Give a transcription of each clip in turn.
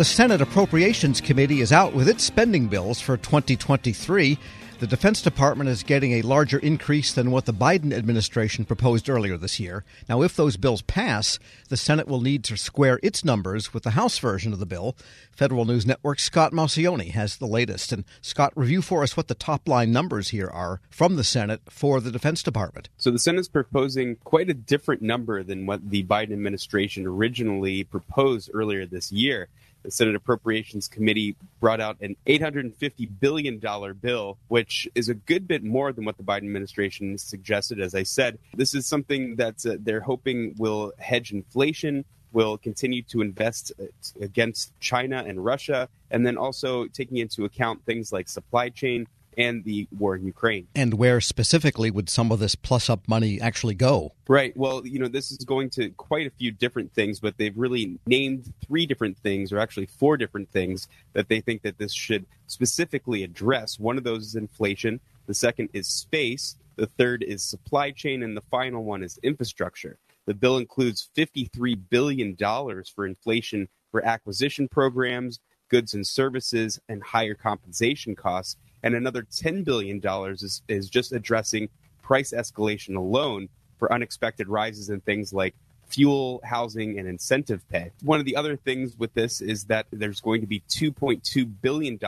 The Senate Appropriations Committee is out with its spending bills for 2023. The Defense Department is getting a larger increase than what the Biden administration proposed earlier this year. Now, if those bills pass, the Senate will need to square its numbers with the House version of the bill. Federal News Network's Scott Maucione has the latest. And Scott, review for us what the top line numbers here are from the Senate for the Defense Department. So the Senate's proposing quite a different number than what the Biden administration originally proposed earlier this year the Senate Appropriations Committee brought out an $850 billion bill, which is a good bit more than what the Biden administration suggested. As I said, this is something that uh, they're hoping will hedge inflation, will continue to invest uh, against China and Russia, and then also taking into account things like supply chain and the war in Ukraine. And where specifically would some of this plus up money actually go? Right. Well, you know, this is going to quite a few different things, but they've really named three different things, or actually four different things, that they think that this should specifically address. One of those is inflation. The second is space. The third is supply chain. And the final one is infrastructure. The bill includes $53 billion for inflation for acquisition programs, goods and services, and higher compensation costs and another $10 billion is, is just addressing price escalation alone for unexpected rises in things like fuel, housing, and incentive pay. One of the other things with this is that there's going to be $2.2 billion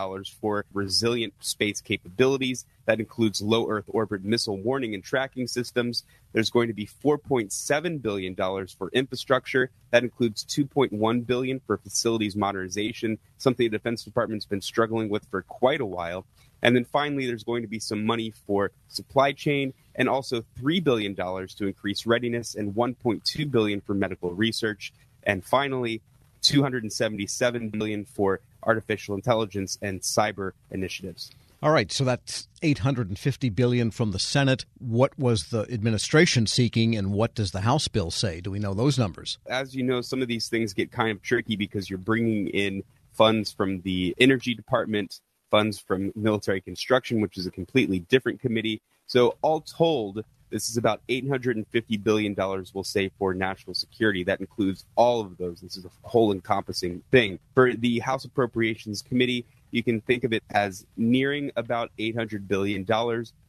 for resilient space capabilities. That includes low Earth orbit missile warning and tracking systems. There's going to be $4.7 billion for infrastructure. That includes 2.1 billion for facilities modernization, something the Defense Department's been struggling with for quite a while. And then finally, there's going to be some money for supply chain and also $3 billion to increase readiness and 1.2 billion for medical research. And finally, 277 billion for artificial intelligence and cyber initiatives. All right, so that's 850 billion from the Senate. What was the administration seeking and what does the House bill say? Do we know those numbers? As you know, some of these things get kind of tricky because you're bringing in funds from the Energy Department funds from military construction, which is a completely different committee. So, all told, this is about $850 billion we'll say for national security. That includes all of those. This is a whole encompassing thing. For the House Appropriations Committee, you can think of it as nearing about $800 billion.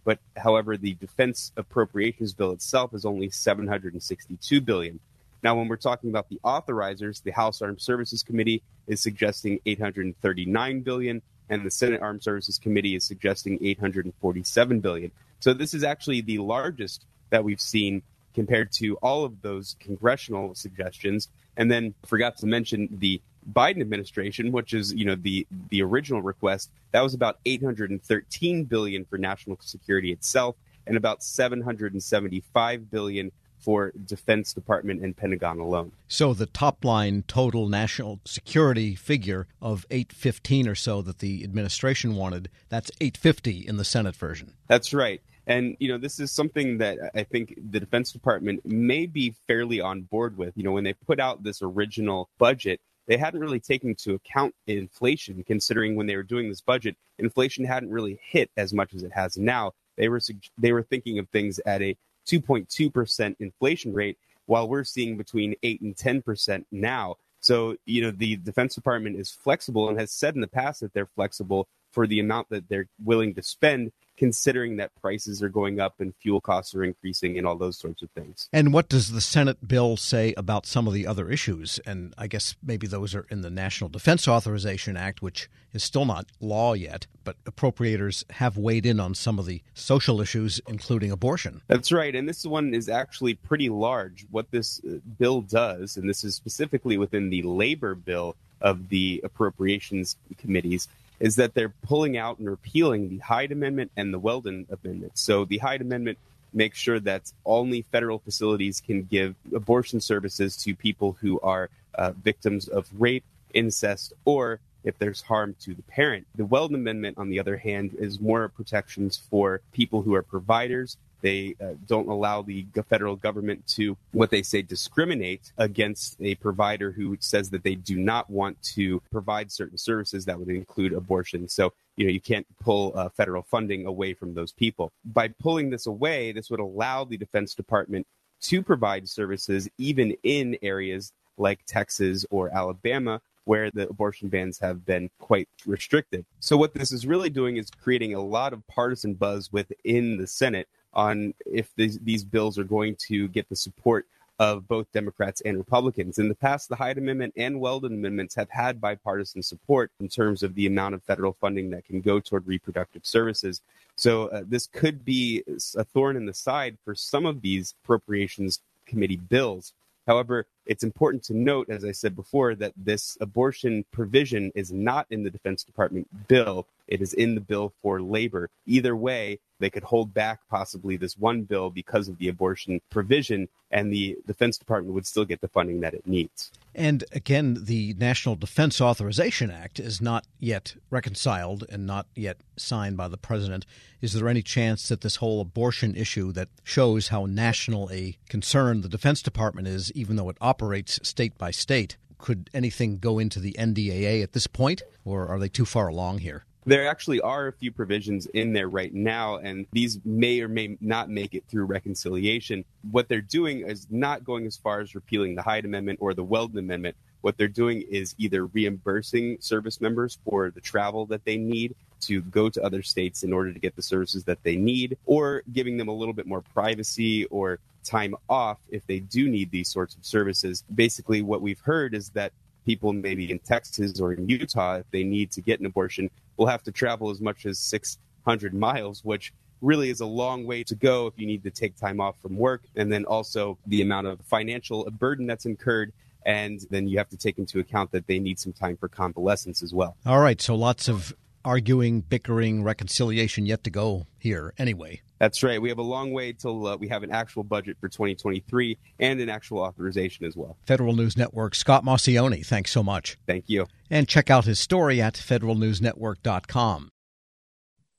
But however, the defense appropriations bill itself is only 762 billion. Now, when we're talking about the authorizers, the House Armed Services Committee is suggesting 839 billion, and the Senate Armed Services Committee is suggesting 847 billion. So this is actually the largest that we've seen compared to all of those congressional suggestions. And then forgot to mention the Biden administration, which is you know the the original request, that was about 813 billion for national security itself, and about 775 billion for Defense Department and Pentagon alone. So the top line total national security figure of 815 or so that the administration wanted, that's 850 in the Senate version. That's right. And you know, this is something that I think the Defense Department may be fairly on board with. You know, when they put out this original budget, they hadn't really taken into account inflation, considering when they were doing this budget, inflation hadn't really hit as much as it has now. They were they were thinking of things at a 2.2% inflation rate, while we're seeing between 8 and 10% now. So, you know, the Defense Department is flexible and has said in the past that they're flexible for the amount that they're willing to spend considering that prices are going up and fuel costs are increasing and all those sorts of things. And what does the Senate bill say about some of the other issues? And I guess maybe those are in the National Defense Authorization Act, which is still not law yet, but appropriators have weighed in on some of the social issues, including abortion. That's right. And this one is actually pretty large. What this uh, bill does, and this is specifically within the labor bill of the appropriations committees, is that they're pulling out and repealing the Hyde Amendment and the Weldon Amendment. So the Hyde Amendment makes sure that only federal facilities can give abortion services to people who are uh, victims of rape, incest, or if there's harm to the parent. The Weldon Amendment, on the other hand, is more protections for people who are providers they uh, don't allow the federal government to, what they say, discriminate against a provider who says that they do not want to provide certain services that would include abortion. So, you know, you can't pull uh, federal funding away from those people. By pulling this away, this would allow the Defense Department to provide services even in areas like Texas or Alabama, where the abortion bans have been quite restricted. So, what this is really doing is creating a lot of partisan buzz within the Senate on if these, these bills are going to get the support of both Democrats and Republicans. In the past, the Hyde Amendment and Weldon Amendments have had bipartisan support in terms of the amount of federal funding that can go toward reproductive services. So, uh, this could be a thorn in the side for some of these appropriations committee bills. However, it's important to note, as I said before, that this abortion provision is not in the Defense Department bill. It is in the bill for labor. Either way, they could hold back possibly this one bill because of the abortion provision, and the Defense Department would still get the funding that it needs. And again, the National Defense Authorization Act is not yet reconciled and not yet signed by the president. Is there any chance that this whole abortion issue that shows how national a concern the Defense Department is, even though it operates state by state, could anything go into the NDAA at this point, or are they too far along here? There actually are a few provisions in there right now, and these may or may not make it through reconciliation. What they're doing is not going as far as repealing the Hyde Amendment or the Weldon Amendment. What they're doing is either reimbursing service members for the travel that they need to go to other states in order to get the services that they need, or giving them a little bit more privacy or time off if they do need these sorts of services. Basically, what we've heard is that people maybe in Texas or in Utah, if they need to get an abortion, will have to travel as much as 600 miles, which really is a long way to go if you need to take time off from work. And then also the amount of financial burden that's incurred. And then you have to take into account that they need some time for convalescence as well. All right. So lots of arguing, bickering, reconciliation yet to go here anyway. That's right. We have a long way till uh, we have an actual budget for 2023 and an actual authorization as well. Federal News Network, Scott Maucione, thanks so much. Thank you. And check out his story at federalnewsnetwork.com.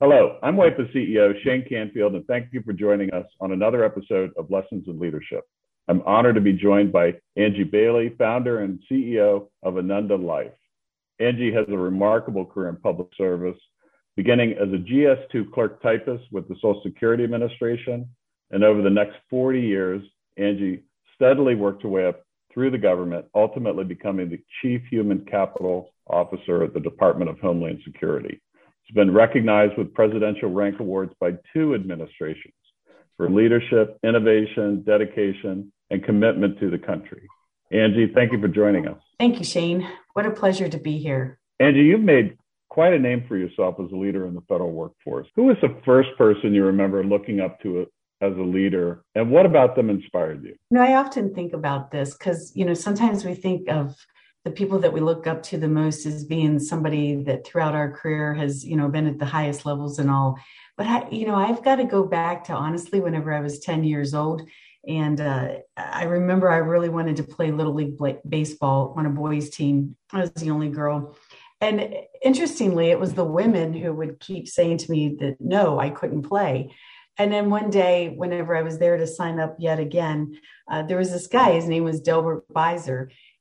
Hello, I'm WIPA CEO Shane Canfield, and thank you for joining us on another episode of Lessons in Leadership. I'm honored to be joined by Angie Bailey, founder and CEO of Ananda Life. Angie has a remarkable career in public service, beginning as a GS2 clerk typist with the Social Security Administration. And over the next 40 years, Angie steadily worked her way up through the government, ultimately becoming the Chief Human Capital Officer at the Department of Homeland Security. She's been recognized with presidential rank awards by two administrations for leadership, innovation, dedication, and commitment to the country. Angie, thank you for joining us. Thank you, Shane. What a pleasure to be here. Angie, you've made quite a name for yourself as a leader in the federal workforce. Who was the first person you remember looking up to as a leader, and what about them inspired you? You know, I often think about this because, you know, sometimes we think of the people that we look up to the most as being somebody that throughout our career has, you know, been at the highest levels and all. But I, you know, I've got to go back to honestly whenever I was 10 years old and uh, I remember I really wanted to play Little League baseball on a boys' team. I was the only girl. And interestingly, it was the women who would keep saying to me that no, I couldn't play. And then one day, whenever I was there to sign up yet again, uh, there was this guy, his name was Delbert Beiser.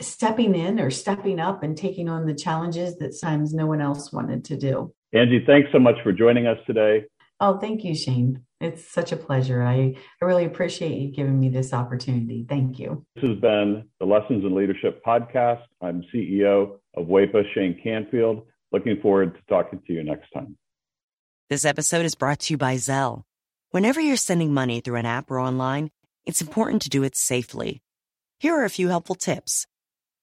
stepping in or stepping up and taking on the challenges that sometimes no one else wanted to do. Angie, thanks so much for joining us today. Oh, thank you, Shane. It's such a pleasure. I, I really appreciate you giving me this opportunity. Thank you. This has been the Lessons in Leadership podcast. I'm CEO of WEPA, Shane Canfield. Looking forward to talking to you next time. This episode is brought to you by Zelle. Whenever you're sending money through an app or online, it's important to do it safely. Here are a few helpful tips.